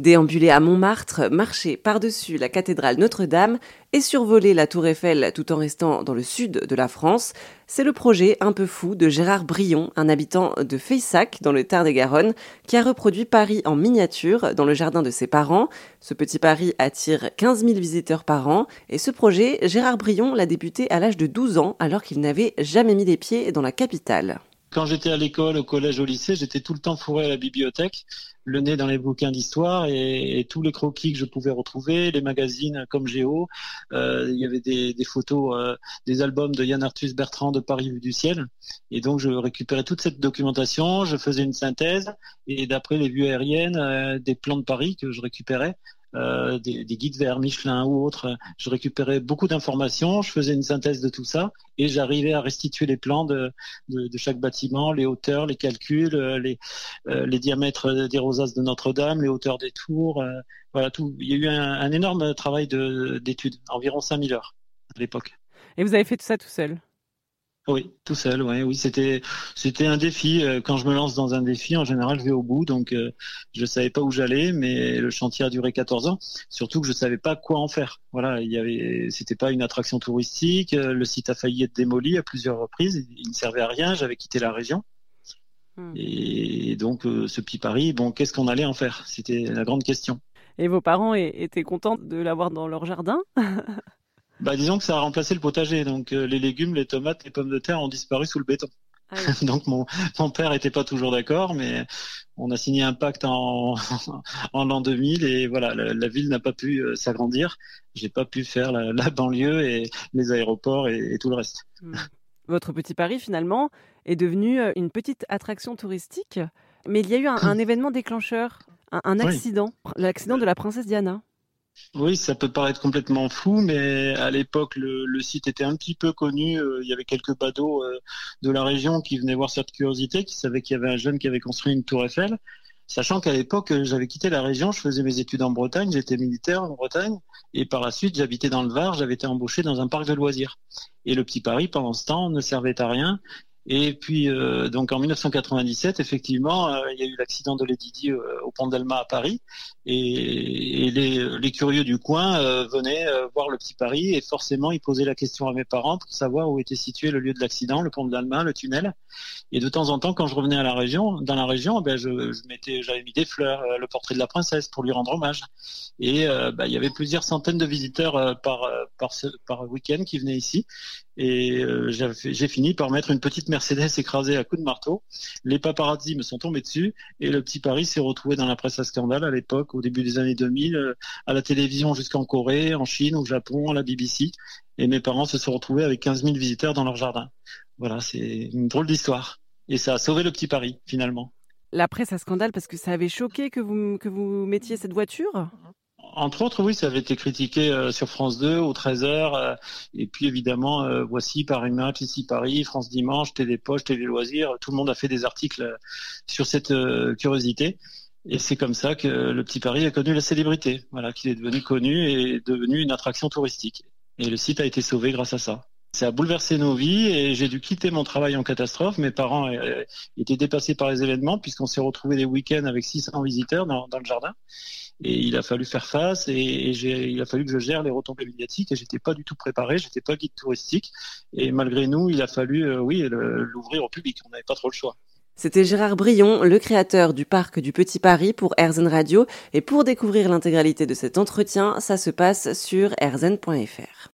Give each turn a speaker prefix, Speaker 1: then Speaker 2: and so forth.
Speaker 1: Déambuler à Montmartre, marcher par-dessus la cathédrale Notre-Dame et survoler la tour Eiffel tout en restant dans le sud de la France, c'est le projet un peu fou de Gérard Brion, un habitant de Feyssac dans le Tarn-et-Garonne, qui a reproduit Paris en miniature dans le jardin de ses parents. Ce petit Paris attire 15 000 visiteurs par an et ce projet, Gérard Brion l'a débuté à l'âge de 12 ans alors qu'il n'avait jamais mis les pieds dans la capitale.
Speaker 2: Quand j'étais à l'école, au collège, au lycée, j'étais tout le temps fourré à la bibliothèque, le nez dans les bouquins d'histoire et, tous les croquis que je pouvais retrouver, les magazines comme Géo. Euh, il y avait des, photos, euh, des albums de Yann Arthus Bertrand de Paris vu du ciel. Et donc je récupérais toute cette documentation, je faisais une synthèse et d'après les vues aériennes, euh, des plans de Paris que je récupérais, euh, des, guides vers Michelin ou autres. Je récupérais beaucoup d'informations, je faisais une synthèse de tout ça et j'arrivais à restituer les plans de, de, chaque bâtiment, les hauteurs, les calculs, euh, les, euh, les diamètres des rosaces de Notre-Dame, les hauteurs des tours. voilà tout. Il y a eu un, un énorme travail d'études, environ 5000 heures à l'époque.
Speaker 1: Et vous avez fait tout ça tout seul?
Speaker 2: Oui, tout seul. Ouais, oui, c'était c'était un défi. Euh, quand je me lance dans un défi, en général, je vais au bout. Donc, euh, je savais pas où j'allais, mais le chantier a duré 14 ans. Surtout que je savais pas quoi en faire. Voilà, il y avait, c'était pas une attraction touristique. Euh, le site a failli être démoli à plusieurs reprises. Il ne servait à rien. J'avais quitté la région. Hmm. Et donc, ce petit Paris, bon, qu'est-ce qu'on allait en faire? C'était la grande question.
Speaker 1: Et vos parents étaient contents de l'avoir dans leur jardin?
Speaker 2: Bah, disons que ça a remplacé le potager. Donc, euh, les légumes, les tomates, les pommes de terre ont disparu sous le béton. Ah donc, mon, mon père était pas toujours d'accord, mais on a signé un pacte en, en l'an 2000 et voilà, la, ville n'a pas pu euh, s'agrandir. J'ai pas pu faire la, banlieue et les aéroports et, tout le reste. Hmm.
Speaker 1: Votre petit Paris, finalement, est devenu euh, une petite attraction touristique. Mais il y a eu un, événement déclencheur, un, accident, l'accident de la princesse Diana.
Speaker 2: Oui, ça peut paraître complètement fou, mais à l'époque, le, site était un petit peu connu. Euh, il y avait quelques badauds euh, de la région qui venaient voir cette curiosité, qui savaient qu'il y avait un jeune qui avait construit une tour Eiffel. Sachant qu'à l'époque, j'avais quitté la région, je faisais mes études en Bretagne, j'étais militaire en Bretagne, et par la suite, j'habitais dans le Var, j'avais été embauché dans un parc de loisirs. Et le petit Paris, pendant ce temps, ne servait à rien, et puis, euh, donc en 1997, effectivement, euh, il y a eu l'accident de Lady euh, au pont d'Alma à Paris, et, les, curieux du coin venaient voir le petit Paris, et forcément, ils posaient la question à mes parents pour savoir où était situé le lieu de l'accident, le pont d'Alma, le tunnel. Et de temps en temps, quand je revenais à la région, dans la région, ben je, m'étais, j'avais mis des fleurs, le portrait de la princesse pour lui rendre hommage. Et ben, il y avait plusieurs centaines de visiteurs par par, par week-end qui venaient ici, et j'ai fini par mettre une petite Mercedes écrasée à coups de marteau. Les paparazzi me sont tombés dessus et le petit Paris s'est retrouvé dans la presse à scandale à l'époque, au début des années 2000, euh, à la télévision jusqu'en Corée, en Chine, au Japon, à la BBC. Et mes parents se sont retrouvés avec 15 000 visiteurs dans leur jardin. Voilà, c'est une drôle d'histoire. Et ça a sauvé le petit Paris, finalement.
Speaker 1: La presse à scandale parce que ça avait choqué que vous, que vous mettiez cette voiture?
Speaker 2: Entre autres, oui, ça avait été critiqué euh, sur France 2 au 13h. Euh, et puis évidemment, euh, voici Paris Match, ici Paris, France Dimanche, Télé Poche, Télé Loisirs. Tout le monde a fait des articles sur cette curiosité. Et c'est comme ça que le petit Paris a connu la célébrité. Voilà, qu'il est devenu connu et devenu une attraction touristique. Et le site a été sauvé grâce à ça. Ça a bouleversé nos vies et j'ai dû quitter mon travail en catastrophe. Mes parents étaient dépassés par les événements puisqu'on s'est retrouvé des week-ends avec 600 visiteurs dans, le jardin et il a fallu faire face et, il a fallu que je gère les retombées médiatiques et j'étais pas du tout préparé, j'étais pas guide touristique et malgré nous, il a fallu euh, oui l'ouvrir au public, on n'avait pas trop le choix.
Speaker 1: C'était Gérard Brion, le créateur du parc du Petit Paris pour Erzen Radio et pour découvrir l'intégralité de cet entretien, ça se passe sur erzen.fr.